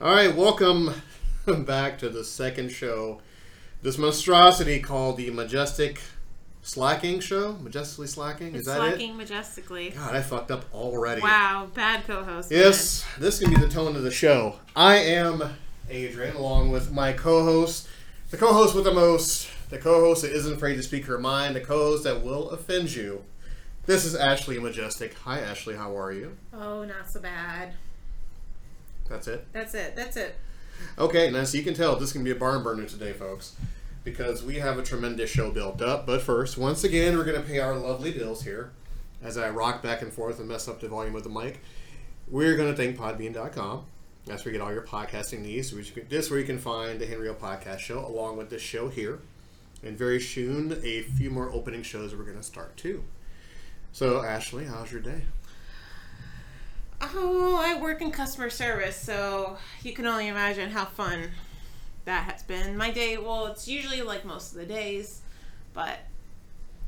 All right, welcome back to the second show. This monstrosity called the Majestic Slacking Show. Majestically Slacking? Is It's that slacking it? majestically. God, I fucked up already. Wow, bad co-host. Yes, this can be the tone of the show. I am Adrian, along with my co-host, the co-host with the most, the co-host that isn't afraid to speak her mind, the co-host that will offend you. This is Ashley Majestic. Hi, Ashley. How are you? Oh, not so bad. That's it. That's it. That's it. Okay, now so you can tell this can be a barn burner today, folks, because we have a tremendous show built up. But first, once again, we're going to pay our lovely bills here. As I rock back and forth and mess up the volume of the mic, we're going to thank Podbean.com. That's where you get all your podcasting needs. Which you can, this is where you can find the Henry O Podcast Show, along with this show here. And very soon, a few more opening shows we're going to start too. So, Ashley, how's your day? Oh, I work in customer service, so you can only imagine how fun that has been. My day, well, it's usually like most of the days, but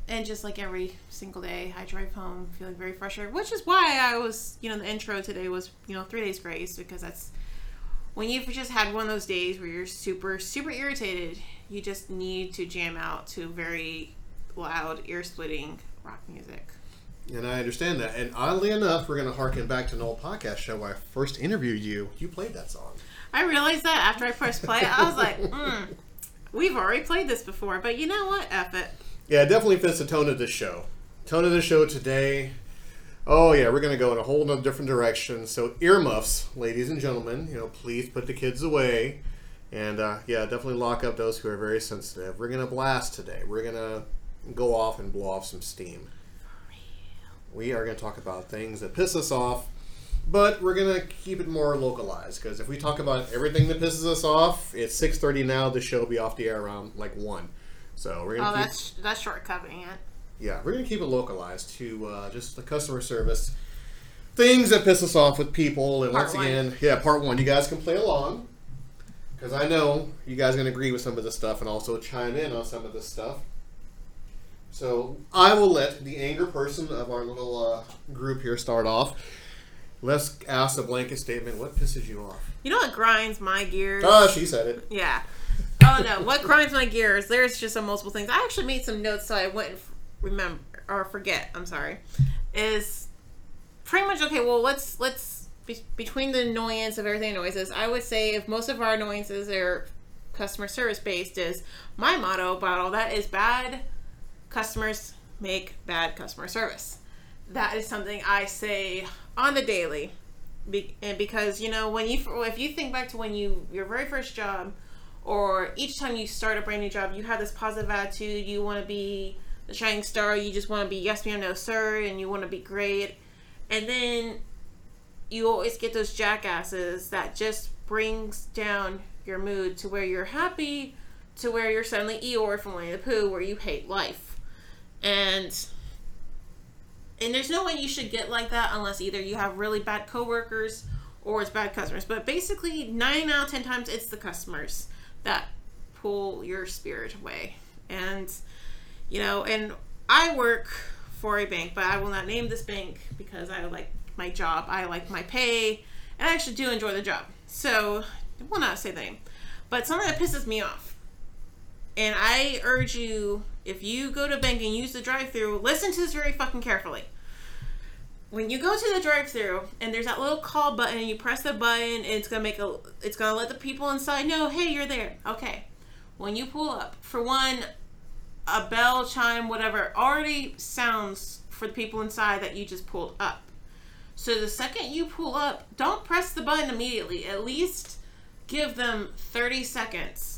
and just like every single day, I drive home feeling very frustrated, which is why I was, you know, the intro today was, you know, three days grace because that's when you've just had one of those days where you're super, super irritated. You just need to jam out to very loud, ear-splitting rock music. And I understand that. And oddly enough, we're going to harken back to an old podcast show where I first interviewed you. You played that song. I realized that after I first played it. I was like, mm, we've already played this before, but you know what? F it. Yeah, it definitely fits the tone of the show. Tone of the show today. Oh yeah, we're gonna go in a whole nother different direction. So earmuffs, ladies and gentlemen, you know, please put the kids away, and uh, yeah, definitely lock up those who are very sensitive. We're gonna blast today. We're gonna go off and blow off some steam. We are gonna talk about things that piss us off, but we're gonna keep it more localized because if we talk about everything that pisses us off, it's six thirty now. The show will be off the air around like one. So we're gonna Oh, keep that's that's shortcutting it. yeah, we're gonna keep it localized to uh, just the customer service things that piss us off with people. And Part once one. again, yeah, part one. You guys can play along because I know you guys are gonna agree with some of this stuff and also chime in on some of this stuff. So I will let the anger person of our little uh, group here start off. Let's ask a blanket statement. What pisses you off? You know what grinds my gears? Oh, she said it. Yeah. Oh no, what grinds my gears? There's just some multiple things. I actually made some notes so I wouldn't remember or forget. I'm sorry. Is pretty much okay. Well, let's let's be, between the annoyance of everything noises. I would say if most of our annoyances are customer service based, is my motto about all that is bad customers make bad customer service. That is something I say on the daily. Be- and because you know when you if you think back to when you your very first job or each time you start a brand new job you have this positive attitude you want to be the shining star you just want to be yes ma'am no sir and you want to be great and then you always get those jackasses that just brings down your mood to where you're happy to where you're suddenly Eeyore from Winnie the Pooh where you hate life and and there's no way you should get like that unless either you have really bad coworkers or it's bad customers. But basically, nine out of ten times, it's the customers that pull your spirit away. And you know, and I work for a bank, but I will not name this bank because I like my job. I like my pay, and I actually do enjoy the job. So I will not say the name, but something that pisses me off. And I urge you, if you go to bank and use the drive-through, listen to this very fucking carefully. When you go to the drive-through and there's that little call button and you press the button and it's gonna make a it's gonna let the people inside know hey you're there. Okay. When you pull up for one a bell chime whatever already sounds for the people inside that you just pulled up. So the second you pull up don't press the button immediately. At least give them 30 seconds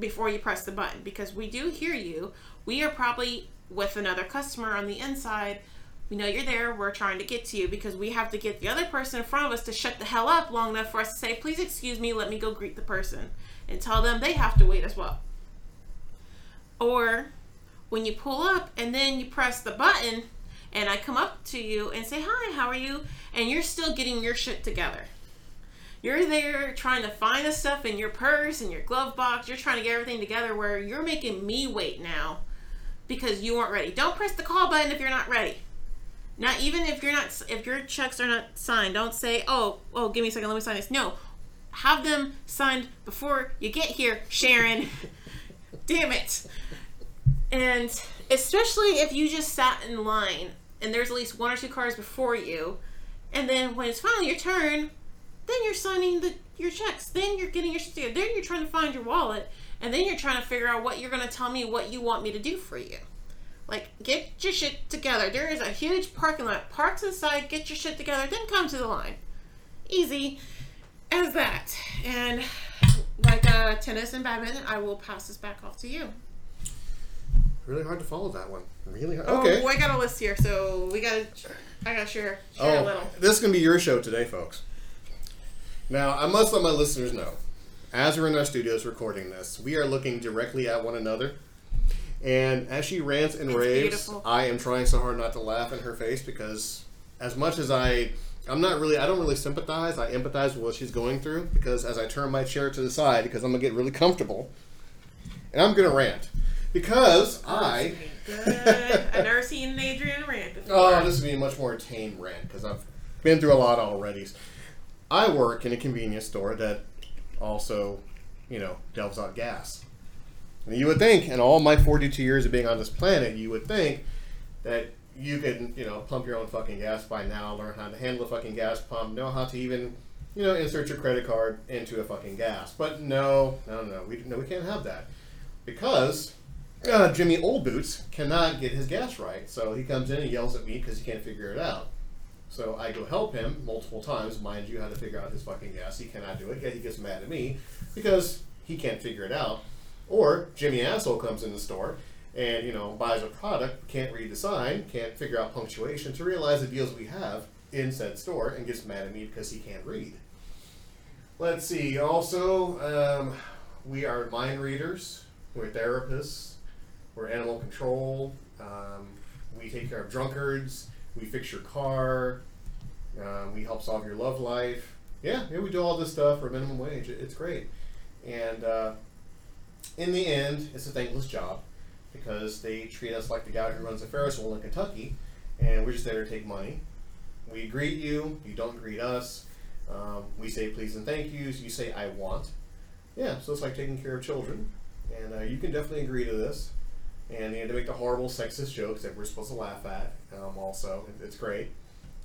before you press the button because we do hear you we are probably with another customer on the inside we know you're there. We're trying to get to you because we have to get the other person in front of us to shut the hell up long enough for us to say, please excuse me, let me go greet the person and tell them they have to wait as well. Or when you pull up and then you press the button and I come up to you and say, hi, how are you? And you're still getting your shit together. You're there trying to find the stuff in your purse and your glove box. You're trying to get everything together where you're making me wait now because you weren't ready. Don't press the call button if you're not ready. Not even if you're not if your checks are not signed. Don't say, "Oh, oh, give me a second, let me sign this." No. have them signed before you get here, Sharon. Damn it. And especially if you just sat in line and there's at least one or two cars before you, and then when it's finally your turn, then you're signing the your checks. Then you're getting your. Then you're trying to find your wallet, and then you're trying to figure out what you're going to tell me what you want me to do for you. Like, get your shit together. There is a huge parking lot. Park to the side, get your shit together, then come to the line. Easy as that. And like uh, tennis and badminton, I will pass this back off to you. Really hard to follow that one. Really hard. Oh, Okay. I got a list here, so we gotta. I gotta share, share a Oh, little. this is gonna be your show today, folks. Now, I must let my listeners know, as we're in our studios recording this, we are looking directly at one another. And as she rants and It's raves, beautiful. I am trying so hard not to laugh in her face because, as much as I, I'm not really, I don't really sympathize. I empathize with what she's going through because as I turn my chair to the side, because I'm gonna get really comfortable, and I'm gonna rant because oh, I. Good. I've never seen an Adrian rant before. Oh, this would be a much more tame rant because I've been through a lot already. I work in a convenience store that also, you know, delves out gas. And you would think, in all my 42 years of being on this planet, you would think that you could, you know, pump your own fucking gas by now, learn how to handle a fucking gas pump, know how to even, you know, insert your credit card into a fucking gas. But no, no, no, we no, we can't have that because uh, Jimmy Old Boots cannot get his gas right. So he comes in and yells at me because he can't figure it out. So I go help him multiple times, mind you, how to figure out his fucking gas. He cannot do it. Yet he gets mad at me because he can't figure it out. Or Jimmy Asshole comes in the store and you know buys a product, can't read the sign, can't figure out punctuation to realize the deals we have in said store, and gets mad at me because he can't read. Let's see. Also, um, we are mind readers. We're therapists. We're animal control. Um, we take care of drunkards. We fix your car. Um, we help solve your love life. Yeah, yeah, we do all this stuff for minimum wage. It- It's great. And uh, in the end, it's a thankless job because they treat us like the guy who runs a Ferris wheel in Kentucky, and we're just there to take money. We greet you. You don't greet us. Um, we say please and thank yous. You say I want. Yeah, so it's like taking care of children, and uh, you can definitely agree to this. And you know, to make the horrible sexist jokes that we're supposed to laugh at. Um, also, it's great.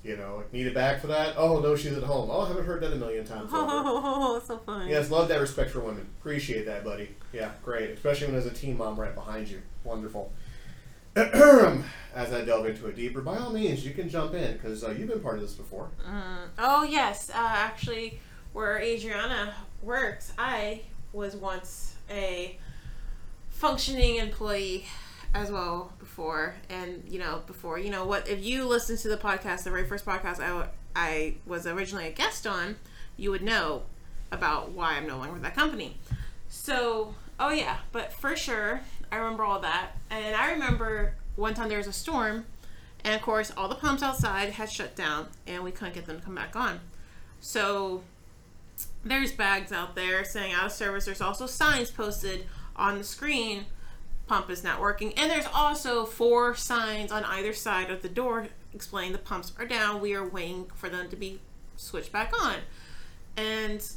You know, need it back for that? Oh no, she's at home. Oh, I haven't heard that a million times. Oh, so funny. Yes, love that respect for women. Appreciate that, buddy. Yeah, great. Especially when there's a teen mom right behind you. Wonderful. As I delve into it deeper, by all means, you can jump in because uh, you've been part of this before. Mm. Oh yes, uh, actually, where Adriana works, I was once a functioning employee as well before, and you know before you know what if you listen to the podcast, the very first podcast I, was originally a guest on, you would know about why I'm no longer with that company. So, oh yeah, but for sure, I remember all that, and I remember one time there was a storm, and of course, all the pumps outside had shut down, and we couldn't get them to come back on. So, there's bags out there saying out of service. There's also signs posted on the screen pump is not working. And there's also four signs on either side of the door explaining the pumps are down. We are waiting for them to be switched back on. And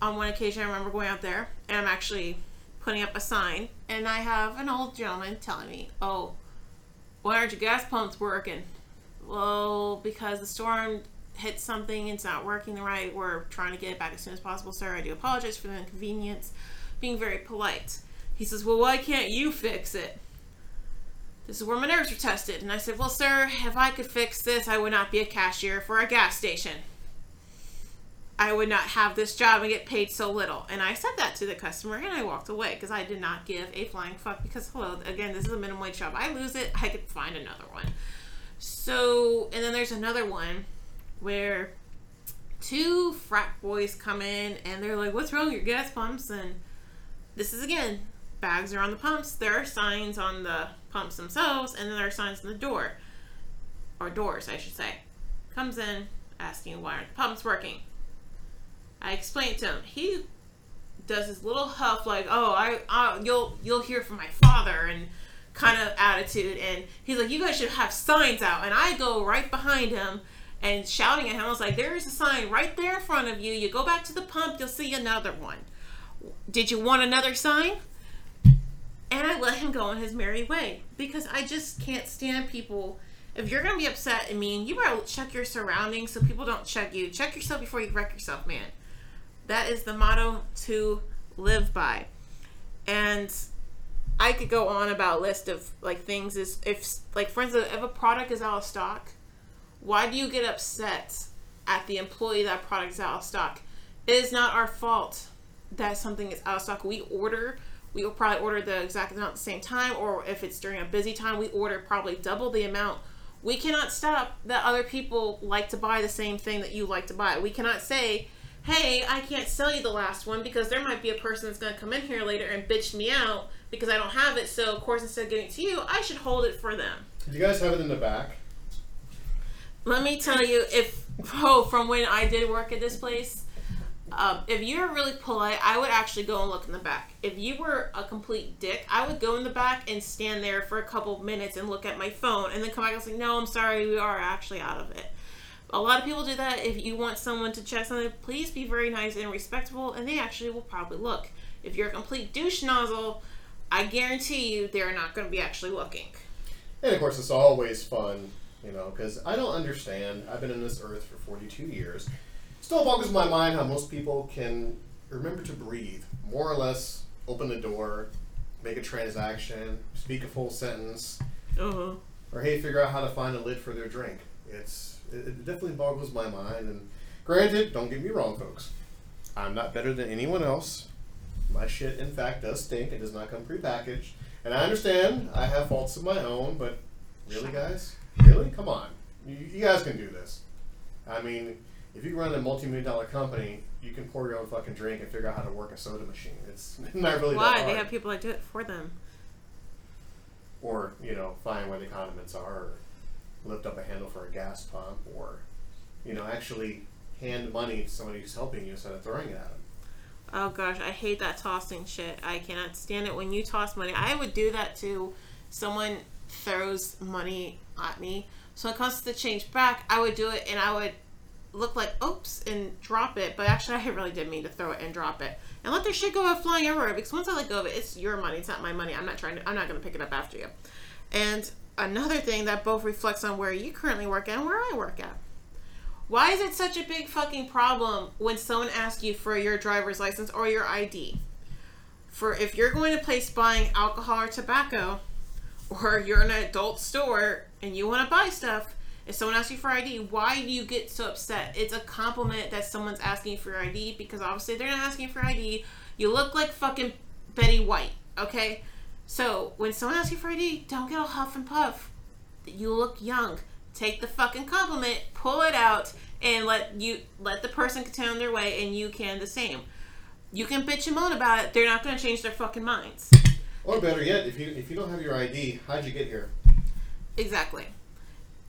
on one occasion, I remember going out there and I'm actually putting up a sign, and I have an old gentleman telling me, Oh, why aren't your gas pumps working? Well, because the storm hit something, it's not working right. We're trying to get it back as soon as possible, sir. I do apologize for the inconvenience. Being very polite. He says, Well, why can't you fix it? This is where my nerves were tested. And I said, Well, sir, if I could fix this, I would not be a cashier for a gas station. I would not have this job and get paid so little. And I said that to the customer and I walked away because I did not give a flying fuck because, hello, again, this is a minimum wage job. I lose it, I could find another one. So, and then there's another one where two frat boys come in and they're like, What's wrong with your gas pumps? And this is again, bags are on the pumps. There are signs on the pumps themselves, and then there are signs on the door. Or doors, I should say. Comes in asking why aren't the pumps working. I explained to him. He does his little huff like, "Oh, I, I you'll you'll hear from my father," and kind of attitude. And he's like, "You guys should have signs out." And I go right behind him, and shouting at him. I was like, "There is a sign right there in front of you. You go back to the pump, you'll see another one. Did you want another sign?" And I let him go on his merry way because I just can't stand people. If you're gonna be upset and mean, you better check your surroundings so people don't check you. Check yourself before you wreck yourself, man. That is the motto to live by. And I could go on about list of like things is if like for instance if a product is out of stock, why do you get upset at the employee that product is out of stock? It is not our fault that something is out of stock. We order, we will probably order the exact amount at the same time, or if it's during a busy time, we order probably double the amount. We cannot stop that other people like to buy the same thing that you like to buy. We cannot say, hey, I can't sell you the last one because there might be a person that's going to come in here later and bitch me out because I don't have it. So, of course, instead of giving it to you, I should hold it for them. Do you guys have it in the back? Let me tell you, if oh, from when I did work at this place, um, if you're really polite, I would actually go and look in the back. If you were a complete dick, I would go in the back and stand there for a couple minutes and look at my phone, and then come back and say, "No, I'm sorry, we are actually out of it." A lot of people do that. If you want someone to check something, please be very nice and respectful, and they actually will probably look. If you're a complete douche nozzle, I guarantee you they're not going to be actually looking. And of course, it's always fun, you know, because I don't understand. I've been in this earth for 42 years. Still boggles my mind how most people can remember to breathe, more or less open the door, make a transaction, speak a full sentence, Uh-huh. or hey, figure out how to find a lid for their drink. It's it, it definitely boggles my mind. And granted, don't get me wrong, folks. I'm not better than anyone else. My shit, in fact, does stink. It does not come prepackaged. And I understand I have faults of my own, but really, guys? Really? Come on. You, you guys can do this. I mean, if you run a multi million dollar company, you can pour your own fucking drink and figure out how to work a soda machine. It's not really that Why? hard. They have people that do it for them. or you know find where the condiments are or lift up a handle for a gas pump or you know actually hand money to somebody who's helping you instead of throwing it at them Oh gosh, I hate that tossing shit. I cannot stand it when you toss money. I would do that to someone throws money at me. So it comes to change back, I would do it and I would look like oops and drop it, but actually I really did mean to throw it and drop it. And let their shit go flying everywhere because once I let go of it, it's your money, it's not my money. I'm not trying to I'm not gonna pick it up after you. And another thing that both reflects on where you currently work at and where I work at. Why is it such a big fucking problem when someone asks you for your driver's license or your ID? For if you're going to place buying alcohol or tobacco, or you're in an adult store and you want to buy stuff, if someone asks you for ID, why do you get so upset? It's a compliment that someone's asking for your ID because obviously they're not asking for ID. You look like fucking Betty White, okay? So when someone asks you for ID, don't get all huff and puff. You look young. Take the fucking compliment, pull it out, and let you let the person continue on their way, and you can the same. You can bitch and moan about it. They're not going to change their fucking minds. or better yet if you if you don't have your id how'd you get here Exactly.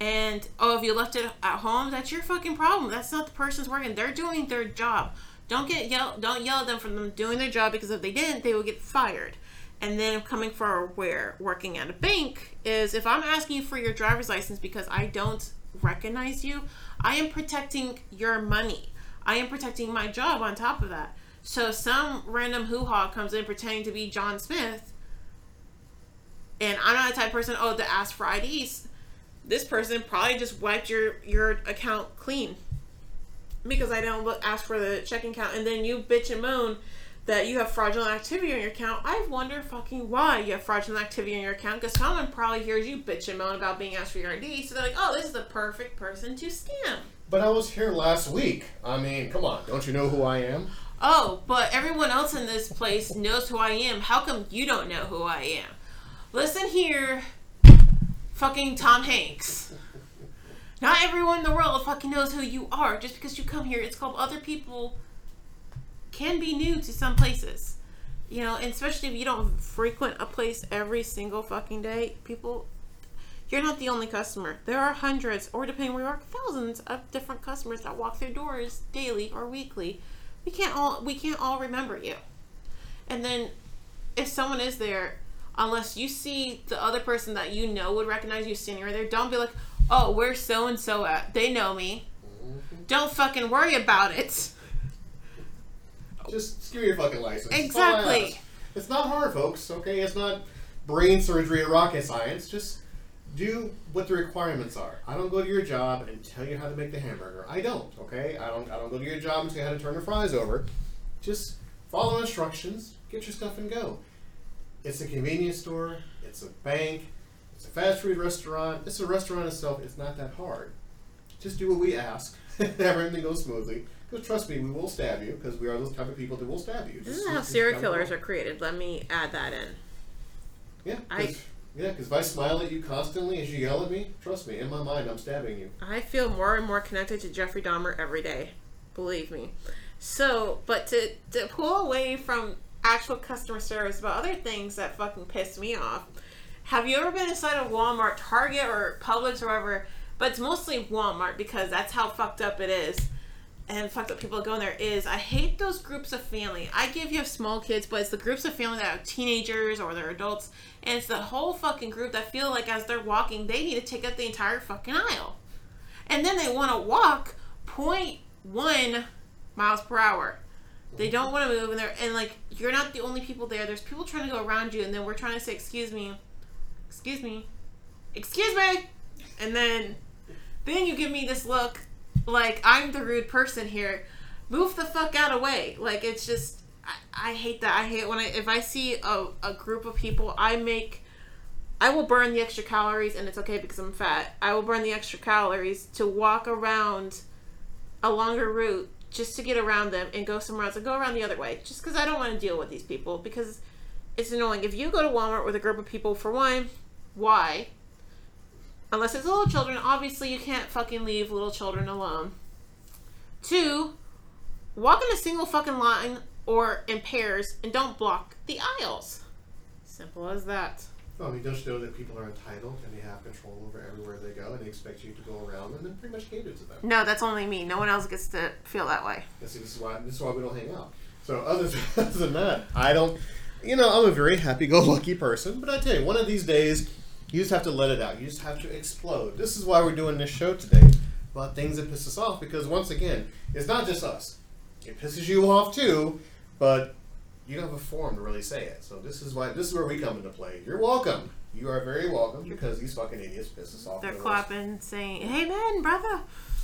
And oh, if you left it at home, that's your fucking problem. That's not the person's working. They're doing their job. Don't get yell. Don't yell at them for them doing their job because if they didn't, they would get fired. And then coming for where working at a bank is if I'm asking you for your driver's license because I don't recognize you, I am protecting your money. I am protecting my job on top of that. So some random hoo ha comes in pretending to be John Smith, and I'm not the type person oh to ask for IDs. This person probably just wiped your your account clean because I don't look, ask for the checking account, and then you bitch and moan that you have fraudulent activity on your account. I wonder fucking why you have fraudulent activity on your account because someone probably hears you bitch and moan about being asked for your ID, so they're like, oh, this is the perfect person to scam. but i was here last week i mean come on don't you know who i am Oh, but everyone else in this place knows who I am. How come you don't know who I am? Listen here, fucking Tom Hanks. Not everyone in the world fucking knows who you are just because you come here. It's called other people can be new to some places. You know, and especially if you don't frequent a place every single fucking day, people you're not the only customer. There are hundreds, or depending where you are, thousands of different customers that walk through doors daily or weekly. We can't all we can't all remember you. And then if someone is there, unless you see the other person that you know would recognize you standing right there, don't be like, Oh, where's so and so at? They know me. Don't fucking worry about it. Just give me your fucking license. That's all I Exactly. It's not hard, folks. Okay, it's not brain surgery or rocket science. Just do what the requirements are. I don't go to your job and tell you how to make the hamburger. I don't. Okay, I don't. I don't go to your job and tell you how to turn the fries over. Just follow instructions, get your stuff, and go. It's a convenience store. It's a bank. It's a fast food restaurant. It's a restaurant itself. It's not that hard. Just do what we ask. Everything goes smoothly. Because trust me, we will stab you. Because we are those type of people that will stab you. This is how serial killers are created. Let me add that in. Yeah. I- yeah, because if I smile at you constantly as you yell at me, trust me, in my mind, I'm stabbing you. I feel more and more connected to Jeffrey Dahmer every day. Believe me. So, but to, to pull away from actual customer service about other things that fucking piss me off. Have you ever been inside of Walmart, Target, or Publix or whatever? But it's mostly Walmart because that's how fucked up it is. And fucked up people go in there is I hate those groups of family. I give you small kids, but it's the groups of family that have teenagers or they're adults, and it's the whole fucking group that feel like as they're walking, they need to take up the entire fucking aisle and then they want to walk 0.1 miles per hour. They don't want to move, and they're and like you're not the only people there. There's people trying to go around you, and then we're trying to say, "Excuse me, excuse me, excuse me," and then then you give me this look like I'm the rude person here. Move the fuck out of way. Like it's just I, I hate that. I hate when I if I see a, a group of people, I make I will burn the extra calories, and it's okay because I'm fat. I will burn the extra calories to walk around a longer route just to get around them and go somewhere else and go around the other way just because I don't want to deal with these people because it's annoying. If you go to Walmart with a group of people, for one, why? Unless it's little children, obviously you can't fucking leave little children alone. Two, walk in a single fucking line or in pairs and don't block the aisles. Simple as that. Oh, I mean, don't you know that people are entitled and they have control over everywhere they go, and they expect you to go around and then pretty much cater to them. No, that's only me. No one else gets to feel that way. And see, this is why this is why we don't hang out. So other other than that, I don't. You know, I'm a very happy-go-lucky person, but I tell you, one of these days, you just have to let it out. You just have to explode. This is why we're doing this show today about things that piss us off. Because once again, it's not just us. It pisses you off too, but you don't have a forum to really say it. So this is why this is where we come into play. You're welcome. You are very welcome because these fucking idiots piss us off. They're clapping, saying, "Hey, man, brother."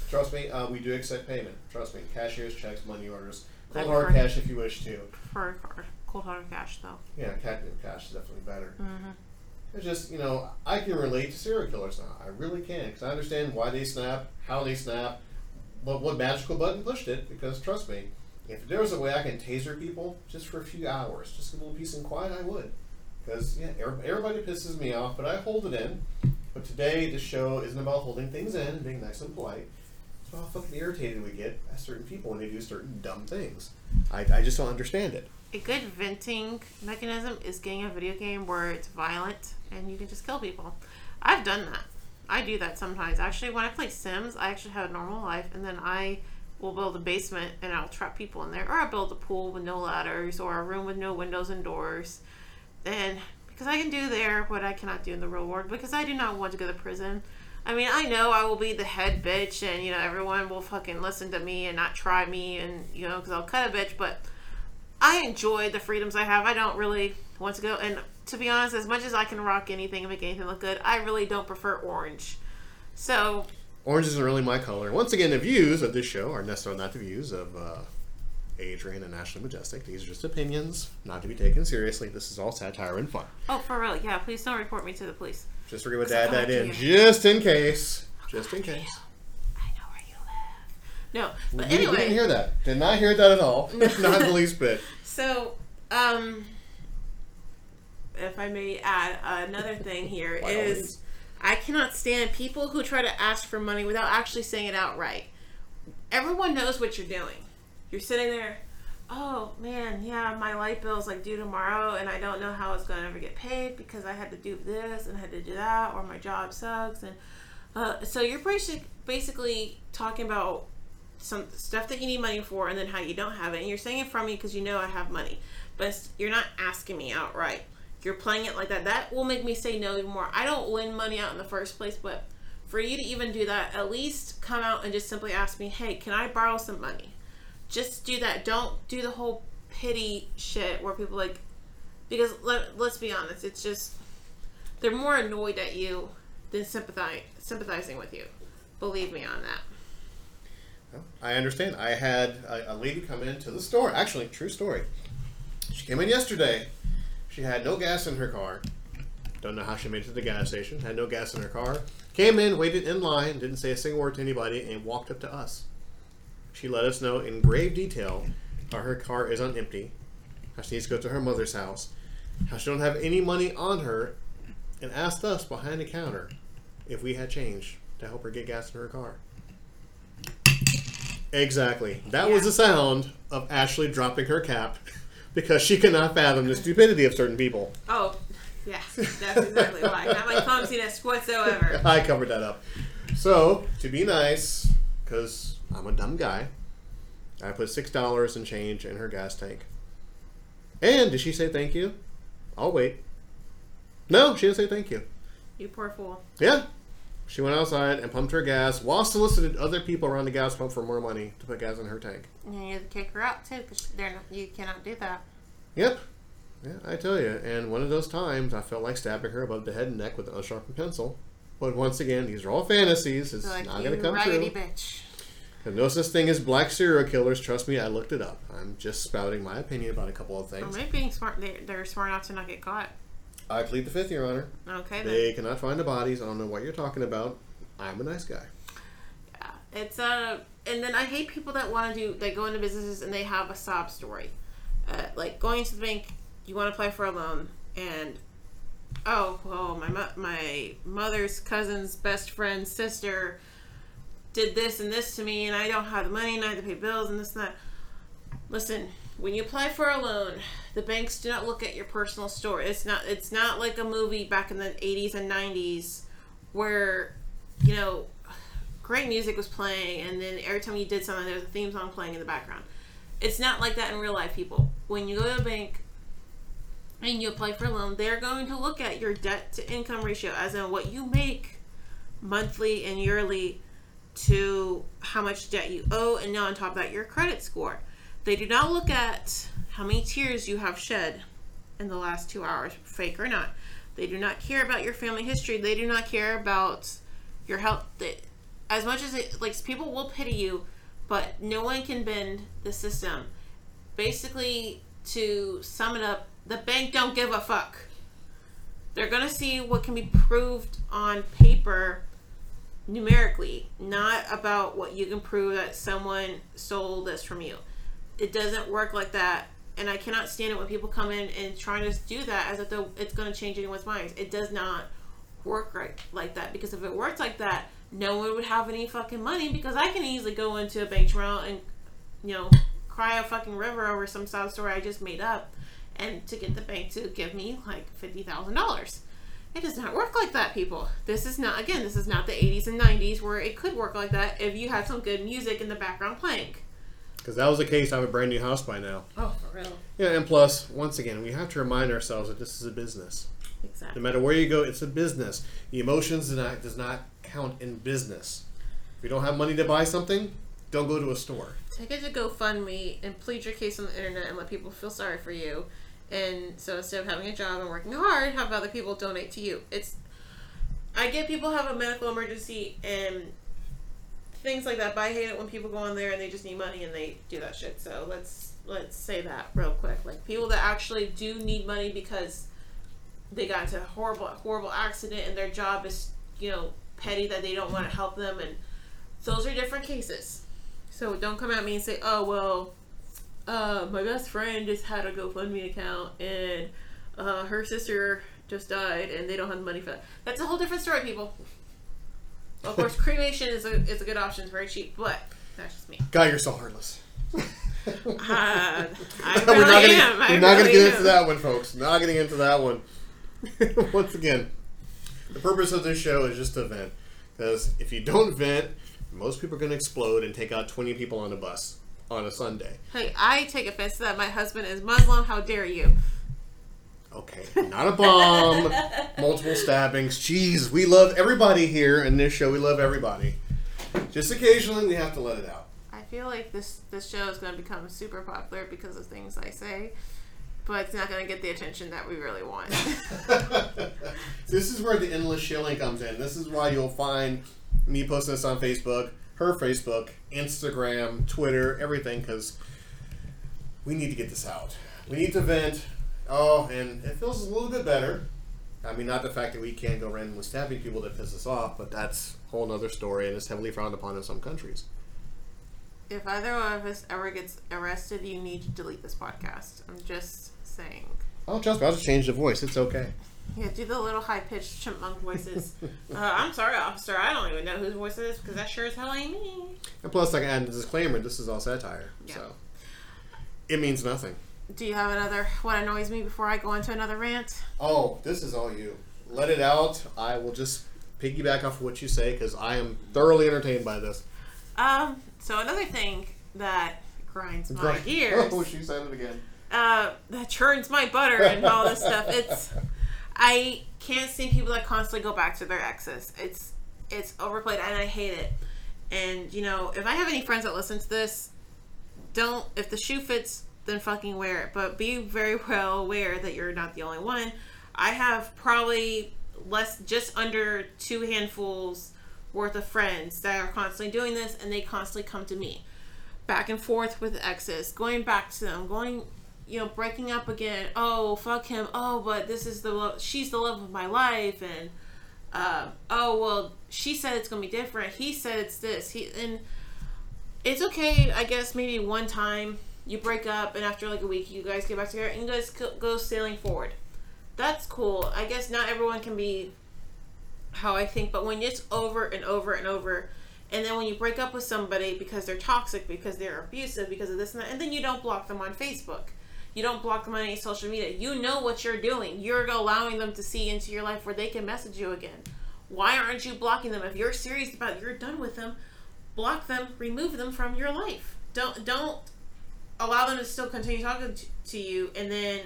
Trust me, uh, we do accept payment. Trust me, cashiers, checks, money orders, cold I've hard cash if you wish to. For, for cold hard cash, though. Yeah, cash, cash is definitely better. Mm-hmm. It's just you know I can relate to serial killers now. I really can because I understand why they snap, how they snap, what what magical button pushed it. Because trust me, if there was a way I can taser people just for a few hours, just a little peace and quiet, I would. Because yeah, everybody pisses me off, but I hold it in. But today the show isn't about holding things in and being nice and polite. It's about how fucking irritated we get at certain people when they do certain dumb things. I, I just don't understand it. A good venting mechanism is getting a video game where it's violent and you can just kill people. I've done that. I do that sometimes. Actually, when I play Sims, I actually have a normal life, and then I will build a basement and I'll trap people in there, or I'll build a pool with no ladders, or a room with no windows and doors. And because I can do there what I cannot do in the real world, because I do not want to go to prison. I mean, I know I will be the head bitch, and you know everyone will fucking listen to me and not try me, and you know because I'll cut a bitch, but. I enjoy the freedoms I have. I don't really want to go. And to be honest, as much as I can rock anything and make anything look good, I really don't prefer orange. So, Orange isn't really my color. Once again, the views of this show are necessarily not the views of uh, Adrian and Ashley Majestic. These are just opinions, not to be taken seriously. This is all satire and fun. oh, for real, yeah, please don't report me to the police. Just forget to add that in, you. just in case. Just in case. I know where you live. No, We, but we didn't hear that. Did not hear that at all. not the least bit. so, um, if I may add another thing here By is. I cannot stand people who try to ask for money without actually saying it outright. Everyone knows what you're doing. You're sitting there, oh man, yeah, my light bill's like due tomorrow and I don't know how it's going to ever get paid because I had to do this and I had to do that or my job sucks. And uh, so you're basically talking about some stuff that you need money for and then how you don't have it. And you're saying it from me because you know I have money. But you're not asking me outright. You're playing it like that. That will make me say no even more. I don't win money out in the first place, but for you to even do that, at least come out and just simply ask me, hey, can I borrow some money? Just do that. Don't do the whole pity shit where people like, because let, let's be honest, it's just, they're more annoyed at you than sympathize, sympathizing with you. Believe me on that. I understand. I had a, a lady come into the store. Actually, true story. She came in yesterday. She had no gas in her car. Don't know how she made it to the gas station. Had no gas in her car. Came in, waited in line, didn't say a single word to anybody, and walked up to us. She let us know in grave detail how her car is on empty, how she needs to go to her mother's house, how she don't have any money on her, and asked us behind the counter if we had change to help her get gas in her car. Exactly. That was the sound of Ashley dropping her cap because she cannot fathom the stupidity of certain people. Oh, yes, that's exactly why. Not my clumsiness whatsoever. I covered that up. So, to be nice, because I'm a dumb guy, I put $6 and change in her gas tank. And did she say thank you? I'll wait. No, she didn't say thank you. You poor fool. Yeah. She went outside and pumped her gas while solicited other people around the gas pump for more money to put gas in her tank. And you have to kick her out too, because you cannot do that. Yep. Yeah, I tell you. And one of those times, I felt like stabbing her above the head and neck with an unsharpened pencil. But once again, these are all fantasies. It's like not going to come raggedy true. bitch. No such thing as black serial killers. Trust me, I looked it up. I'm just spouting my opinion about a couple of things. maybe being smart, they, they're smart enough to not get caught. I plead the fifth, Your Honor. Okay, then. They cannot find the bodies. I don't know what you're talking about. I'm a nice guy. Yeah, it's uh, and then I hate people that want to do. They go into businesses and they have a sob story, uh, like going to the bank. You want to apply for a loan, and oh, well, my mo- my mother's cousin's best friend's sister did this and this to me, and I don't have the money, and I have to pay bills and this and that. Listen, when you apply for a loan, the banks do not look at your personal story. It's not. It's not like a movie back in the '80s and '90s where you know, great music was playing, and then every time you did something, there was a theme song playing in the background. It's not like that in real life, people. When you go to a bank and you apply for a loan, they're going to look at your debt to income ratio, as in what you make monthly and yearly to how much debt you owe, and now on top of that, your credit score. They do not look at how many tears you have shed in the last two hours, fake or not. They do not care about your family history. They do not care about your health. They, as much as it, like people will pity you, but no one can bend the system. Basically, to sum it up, the bank don't give a fuck. They're gonna see what can be proved on paper numerically, not about what you can prove that someone stole this from you. It doesn't work like that. And I cannot stand it when people come in and trying to do that as if it's going to change anyone's minds. It does not work right like that because if it worked like that, no one would have any fucking money because I can easily go into a bank tomorrow and, you know, cry a fucking river over some sob story I just made up and to get the bank to give me like $50,000. It does not work like that, people. This is not, again, this is not the 80s and 90s where it could work like that if you had some good music in the background playing. Because that was the case, I have a brand new house by now. Oh, for real. Yeah, and plus, once again, we have to remind ourselves that this is a business. Exactly. No matter where you go, it's a business. The emotions do not, does not count in business. If you don't have money to buy something, don't go to a store. Take it to GoFundMe and plead your case on the internet and let people feel sorry for you. And so instead of having a job and working hard, have other people donate to you. It's I get people have a medical emergency and things like that, but I hate it when people go on there and they just need money and they do that shit. So let's let's say that real quick. Like people that actually do need money because they got into a horrible horrible accident and their job is, you know, petty that they don't want to help them and those are different cases. So don't come at me and say, "Oh well, uh, my best friend just had a GoFundMe account and uh, her sister just died and they don't have the money for that." That's a whole different story, people. Of course, cremation is a is a good option. It's very cheap, but that's just me. Guy, you're so heartless. Uh, I we're really not gonna, am. I we're not gonna get am. into that one, folks. Not getting into that one. Once again, the purpose of this show is just to vent. Because if you don't vent, most people are going to explode and take out 20 people on a bus on a Sunday. Hey, I take offense to that. My husband is Muslim. How dare you? Not a bomb. multiple stabbings. Jeez, we love everybody here in this show. We love everybody. Just occasionally, we have to let it out. I feel like this this show is going to become super popular because of things I say, but it's not going to get the attention that we really want. this is where the endless shilling comes in. This is why you'll find me posting this on Facebook, her Facebook, Instagram, Twitter, everything, because we need to get this out. We need to vent. Oh, and it feels a little bit better. I mean, not the fact that we can't go randomly stabbing people that piss us off, but that's a whole other story, and it's heavily frowned upon in some countries. If either one of us ever gets arrested, you need to delete this podcast. I'm just saying. Oh, trust me, I'll just change the voice. It's okay. Yeah, do the little high pitched chipmunk voices. uh, I'm sorry, officer. I don't even know whose voice it is because that sure as hell ain't me. And plus, I can add a disclaimer this is all satire. Yeah. So it means nothing. Do you have another what annoys me before I go into another rant? Oh, this is all you. Let it out. I will just piggyback off of what you say because I am thoroughly entertained by this. Um. So another thing that grinds my gears. Oh, she said it again. Uh, that churns my butter and all this stuff. It's I can't see people that constantly go back to their exes. It's it's overplayed and I hate it. And you know, if I have any friends that listen to this, don't if the shoe fits, then fucking wear it. But be very well aware that you're not the only one. I have probably less just under two handfuls worth of friends that are constantly doing this and they constantly come to me. Back and forth with exes, going back to them, going you know, breaking up again. Oh, fuck him. Oh, but this is the love. She's the love of my life, and uh, oh well, she said it's gonna be different. He said it's this. He and it's okay. I guess maybe one time you break up, and after like a week, you guys get back together, and you guys go sailing forward. That's cool. I guess not everyone can be how I think, but when it's over and over and over. And then when you break up with somebody because they're toxic, because they're abusive, because of this and that, and then you don't block them on Facebook you don't block them on any social media. You know what you're doing. You're allowing them to see into your life where they can message you again. Why aren't you blocking them? If you're serious about it, you're done with them, block them, remove them from your life. Don't don't allow them to still continue talking to you and then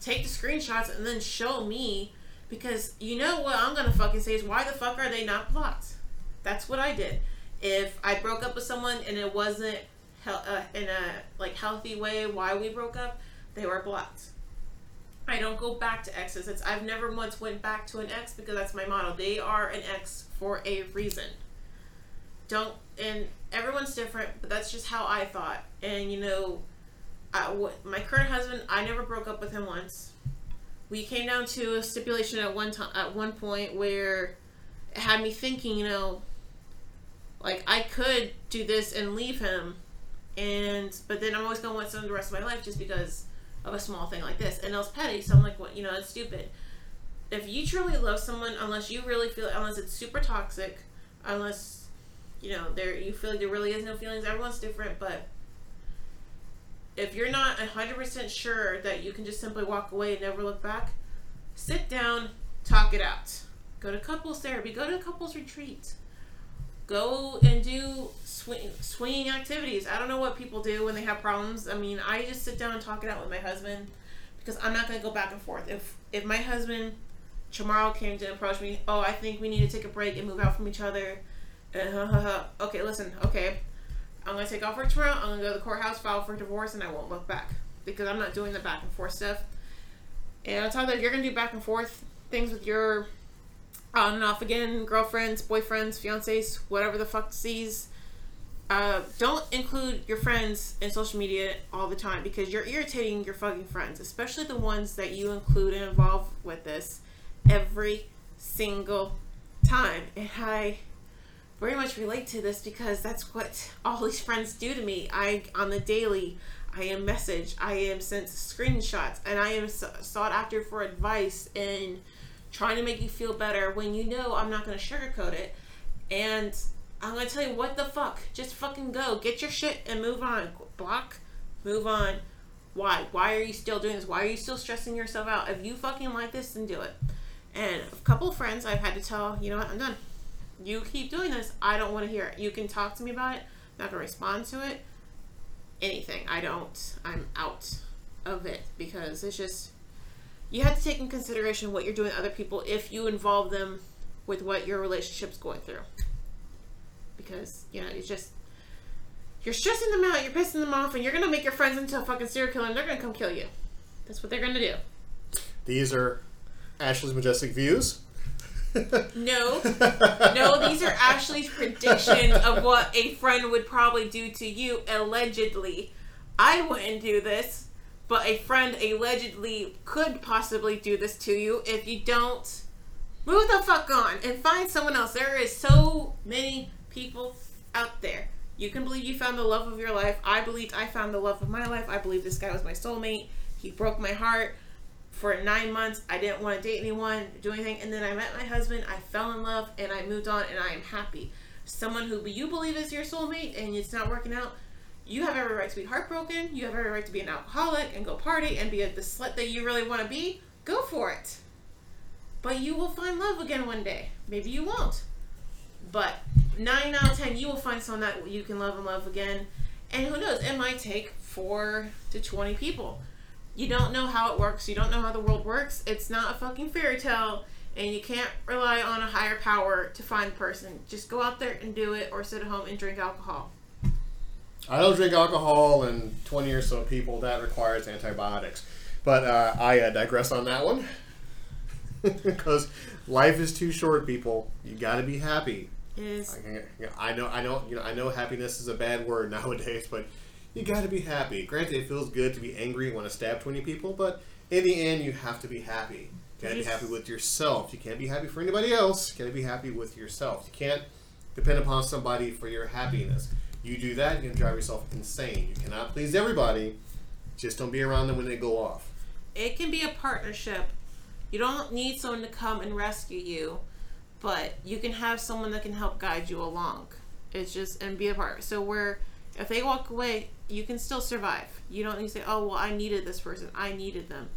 take the screenshots and then show me because you know what I'm gonna fucking say is why the fuck are they not blocked? That's what I did. If I broke up with someone and it wasn't he- uh, in a like healthy way why we broke up, they were blocked. I don't go back to exes. It's I've never once went back to an ex because that's my motto. They are an ex for a reason. Don't and everyone's different, but that's just how I thought. And you know, I, what, my current husband, I never broke up with him once. We came down to a stipulation at one time at one point where it had me thinking, you know, like I could do this and leave him, and but then I'm always gonna want some the rest of my life just because of a small thing like this. And it was petty, so I'm like, what? You know, it's stupid. If you truly love someone, unless you really feel, unless it's super toxic, unless you know there you feel like there really is no feelings. Everyone's different, but if you're not 100% sure that you can just simply walk away and never look back, sit down, talk it out. Go to couples therapy, go to couples retreat. Go and do swing, swinging activities. I don't know what people do when they have problems. I mean, I just sit down and talk it out with my husband because I'm not going to go back and forth. If if my husband tomorrow came to approach me, oh, I think we need to take a break and move out from each other. Uh, okay, listen, okay, I'm gonna take off work tomorrow. I'm gonna go to the courthouse, file for divorce, and I won't look back because I'm not doing the back and forth stuff. And top of that, you're gonna do back and forth things with your on and off again girlfriends, boyfriends, fiancés, whatever the fuck sees uh, don't include your friends in social media all the time because you're irritating your fucking friends, especially the ones that you include and involve with this every single time. And I very much relate to this because that's what all these friends do to me. I on the daily, I am message, I am sent screenshots, and I am sought after for advice and trying to make you feel better when you know I'm not going to sugarcoat it. And I'm gonna tell you what the fuck. Just fucking go. Get your shit and move on. Block. Move on. Why? Why are you still doing this? Why are you still stressing yourself out? If you fucking like this, then do it. And a couple of friends I've had to tell, you know what, I'm done. You keep doing this, I don't want to hear it. You can talk to me about it, I'm not gonna respond to it. Anything. I don't. I'm out of it because it's just you have to take in consideration what you're doing to other people if you involve them with what your relationship's going through. Because, you know, it's just you're stressing them out, you're pissing them off, and you're gonna make your friends into a fucking serial killer and they're gonna come kill you. That's what they're gonna do. These are Ashley's majestic views. No. No, these are Ashley's predictions of what a friend would probably do to you, allegedly. I wouldn't do this, but a friend allegedly could possibly do this to you if you don't move the fuck on and find someone else. There is so many people out there. You can believe you found the love of your life. I believed I found the love of my life. I believe this guy was my soulmate. He broke my heart for nine months. I didn't want to date anyone, do anything, and then I met my husband. I fell in love, and I moved on, and I am happy. Someone who you believe is your soulmate, and it's not working out. You have every right to be heartbroken. You have every right to be an alcoholic and go party and be a, the slut that you really want to be. Go for it. But you will find love again one day. Maybe you won't. But nine out of ten, you will find someone that you can love and love again. And who knows? It might take four to twenty people you don't know how it works. You don't know how the world works. It's not a fucking fairy tale, and you can't rely on a higher power to find the person. Just go out there and do it, or sit at home and drink alcohol. I don't drink alcohol, and 20 or so people that requires antibiotics. But uh, I uh, digress on that one because life is too short, people. You got to be happy. Is I, I know, I know, you know, I know. Happiness is a bad word nowadays, but you got to be happy. Granted, it feels good to be angry and want to stab 20 people, but in the end, you have to be happy. You got to be happy with yourself. You can't be happy for anybody else. You got to be happy with yourself. You can't depend upon somebody for your happiness. You do that, you can drive yourself insane. You cannot please everybody. Just don't be around them when they go off. it can be a partnership. You don't need someone to come and rescue you, but you can have someone that can help guide you along. It's just and be a part. So where if they walk away, you can still survive. You don't need to say, "Oh, well, I needed this person. I needed them."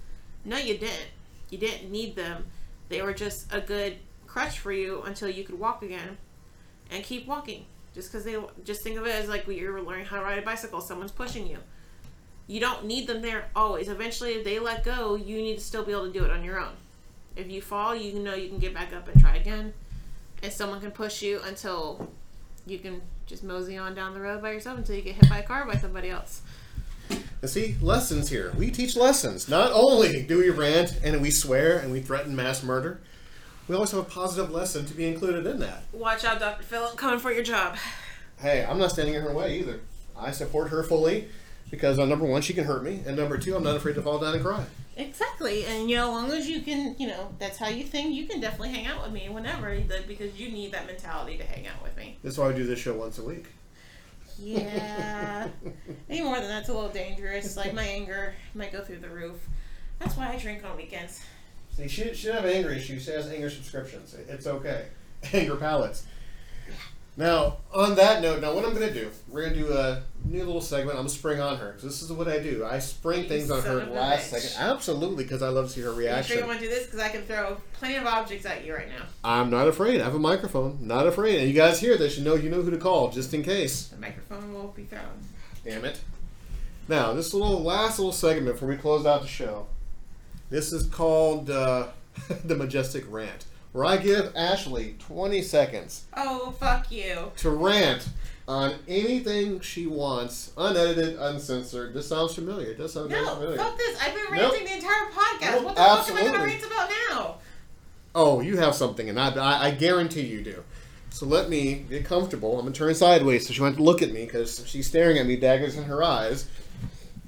No, you didn't. You didn't need them. They were just a good crutch for you until you could walk again, and keep walking. Just because they just think of it as like you're learning how to ride a bicycle, someone's pushing you you don't need them there always. Eventually, if they let go, you need to still be able to do it on your own. If you fall, you know you can get back up and try again, and someone can push you until you can just mosey on down the road by yourself until you get hit by a car by somebody else. And see, lessons here. We teach lessons. Not only do we rant and we swear and we threaten mass murder, we always have a positive lesson to be included in that. Watch out, Dr. Phil, coming for your job. Hey, I'm not standing in her way either. I support her fully because uh, number one, she can hurt me, and number two, I'm not afraid to fall down and cry. Exactly, and you know, as long as you can, you know, that's how you think. You can definitely hang out with me whenever, because you need that mentality to hang out with me. That's why I do this show once a week. Yeah. Any more than that's a little dangerous. Like my anger might go through the roof. That's why I drink on weekends. See, she, she doesn't have anger issues. She has anger subscriptions. It's okay. Anger palettes. Now, on that note, now what I'm going to do, we're going to do a new little segment. I'm going to spring on her. this is what I do. I spring You things on her last bitch. second. Absolutely, because I love to see her Are you sure reaction. you want to do this? Because I can throw plenty of objects at you right now. I'm not afraid. I have a microphone. Not afraid. And you guys hear this, you know you know who to call, just in case. The microphone will be thrown. Damn it. Now, this little last little segment before we close out the show. This is called uh, the Majestic Rant, where I give Ashley 20 seconds Oh, fuck you. to rant on anything she wants, unedited, uncensored. This sounds familiar. It does sound very No, familiar. fuck this. I've been Nope. ranting the entire podcast. Nope, what the fuck am I absolutely. going to rant about now? Oh, you have something, and I, I, I guarantee you do. So let me get comfortable. I'm gonna turn sideways so she won't to look at me because she's staring at me, daggers in her eyes.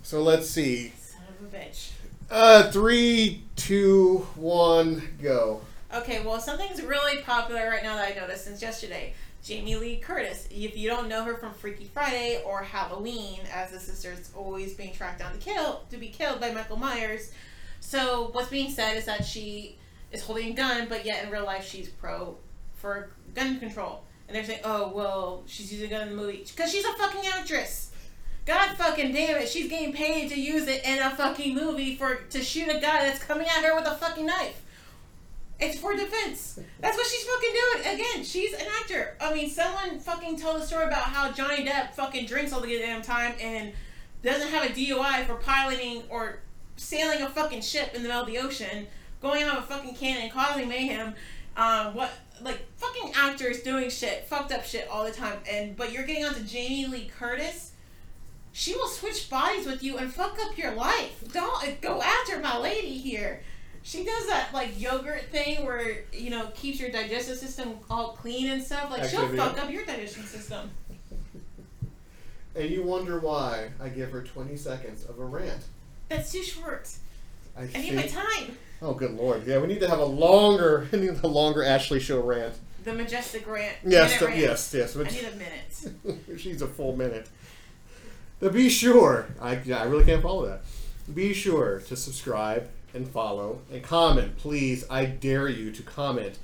So let's see. Son of a bitch. Uh, three, two, one, go. Okay, well, something's really popular right now that I noticed since yesterday. Jamie Lee Curtis. If you don't know her from Freaky Friday or Halloween, as the sister's always being tracked down to kill to be killed by Michael Myers. So what's being said is that she is holding a gun, but yet in real life she's pro for gun control. And they're saying, oh well, she's using a gun in the movie because she's a fucking actress. God fucking damn it, she's getting paid to use it in a fucking movie for to shoot a guy that's coming at her with a fucking knife. It's for defense. That's what she's fucking doing. Again, she's an actor. I mean, someone fucking told a story about how Johnny Depp fucking drinks all the damn time and doesn't have a DUI for piloting or sailing a fucking ship in the middle of the ocean, going out of a fucking cannon, causing mayhem. Um, what like fucking actors doing shit, fucked up shit all the time, and but you're getting onto Jamie Lee Curtis. She will switch bodies with you and fuck up your life. Don't go after my lady here. She does that like yogurt thing where you know keeps your digestive system all clean and stuff. Like she'll fuck yeah. up your digestive system. And you wonder why I give her 20 seconds of a rant. That's too short. I, I need my time. Oh, good lord. Yeah, we need to have a longer, a longer Ashley show rant. The majestic rant. Yes, the- rant. yes, yes. I need a minute. She's a full minute. To be sure, I, yeah, I really can't follow that. Be sure to subscribe and follow and comment. Please, I dare you to comment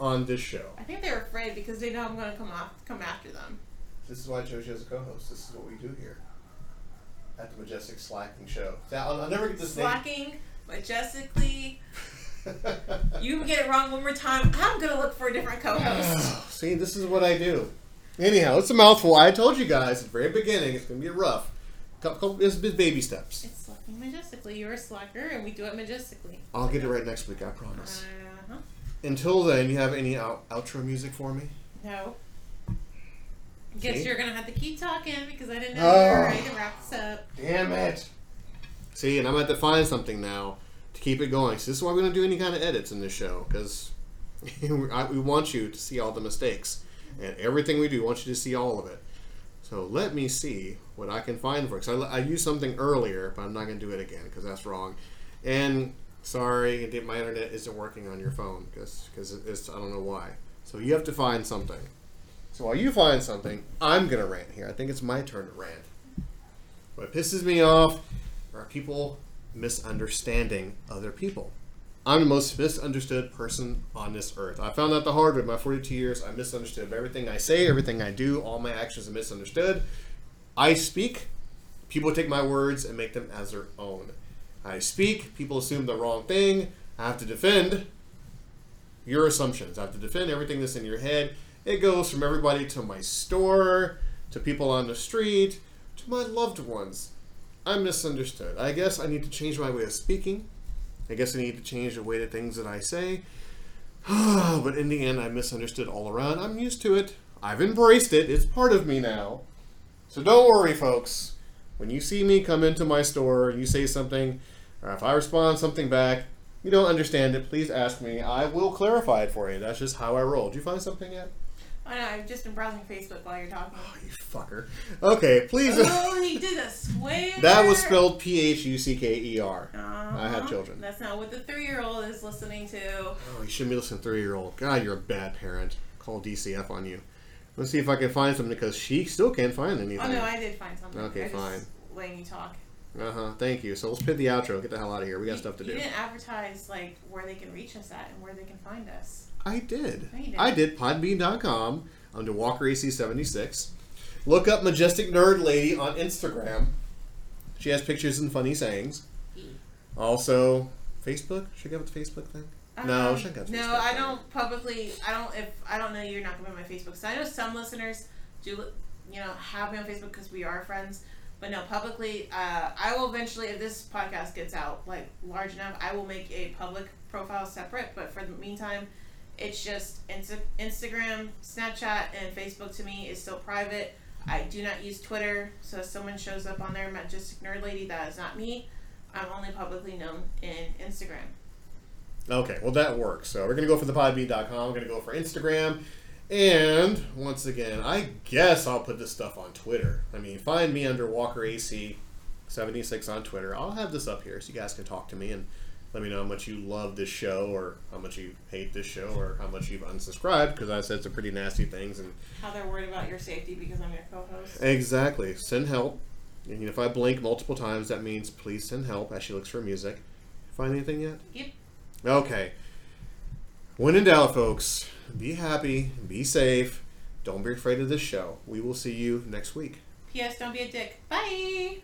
on this show. I think they're afraid because they know I'm going to come off, come after them. This is why Joji is a co-host. This is what we do here at the Majestic Slacking Show. Now, I'll, I'll never get this Slacking, majestically. name. You get it wrong one more time. I'm going to look for a different co-host. See, this is what I do. Anyhow, it's a mouthful. I told you guys at the very beginning it's going to be rough. Couple, couple, it's baby steps. It's slacking majestically. You're a slacker, and we do it majestically. I'll get it right next week. I promise. Uh-huh. Until then, you have any out- outro music for me? No. Guess See? you're gonna have to keep talking because I didn't know you were ready to wrap this up. Damn it! See, and I'm going to have to find something now to keep it going. So this is why we don't do any kind of edits in this show because we want you to see all the mistakes and everything we do. We want you to see all of it. So let me see what I can find for it. Because I, I used something earlier, but I'm not going to do it again because that's wrong. And sorry, my internet isn't working on your phone because it's I don't know why. So you have to find something. So while you find something, I'm gonna rant here. I think it's my turn to rant. What pisses me off are people misunderstanding other people. I'm the most misunderstood person on this earth. I found out the hard way. My 42 years, I misunderstood everything I say, everything I do, all my actions are misunderstood. I speak, people take my words and make them as their own. I speak, people assume the wrong thing. I have to defend your assumptions. I have to defend everything that's in your head. It goes from everybody to my store, to people on the street, to my loved ones. I'm misunderstood. I guess I need to change my way of speaking. I guess I need to change the way the things that I say. but in the end, I misunderstood all around. I'm used to it. I've embraced it. It's part of me now. So don't worry, folks. When you see me come into my store you say something, or if I respond something back, you don't understand it, please ask me. I will clarify it for you. That's just how I roll. Did you find something yet? I know. I've just been browsing Facebook while you're talking. Oh, you fucker. Okay, please. oh, he did a swear. that was spelled P H U C K E R. Uh-huh. I have children. That's not what the three-year-old is listening to. Oh, you shouldn't be listening to three year old. God, you're a bad parent. Call DCF on you. Let's see if I can find something because she still can't find anything. Oh no, I did find something. Okay, I just fine. Letting you talk. Uh huh. Thank you. So let's pit the outro. Get the hell out of here. We got You- stuff to You do. didn't advertise like where they can reach us at and where they can find us. I did. No, didn't. I did. Podbean.com under Walker AC76. Look up Majestic Nerd Lady on Instagram. She has pictures and funny sayings. Also, Facebook. Should I go with the Facebook thing? No, Um, she ain't got no, Facebook I thing. don't publicly. I don't. If I don't know you're not gonna be on my Facebook. So I know some listeners do, you know, have me on Facebook because we are friends. But no, publicly, uh, I will eventually, if this podcast gets out like large enough, I will make a public profile separate. But for the meantime, it's just Insta- Instagram, Snapchat, and Facebook. To me, is still private. I do not use Twitter, so if someone shows up on there, majestic nerd lady, that is not me. I'm only publicly known in Instagram. Okay, well that works. So we're gonna go for the podbean.com. We're gonna go for Instagram, and once again, I guess I'll put this stuff on Twitter. I mean, find me under Walker AC seventy six on Twitter. I'll have this up here so you guys can talk to me and let me know how much you love this show, or how much you hate this show, or how much you've unsubscribed because I said some pretty nasty things. And How they're worried about your safety because I'm your co-host. exactly, send help. And if I blink multiple times, that means please send help as she looks for music. Find anything yet? Yep. Okay. When in doubt, folks, be happy, be safe, don't be afraid of this show. We will see you next week. P.S. Don't be a dick. Bye.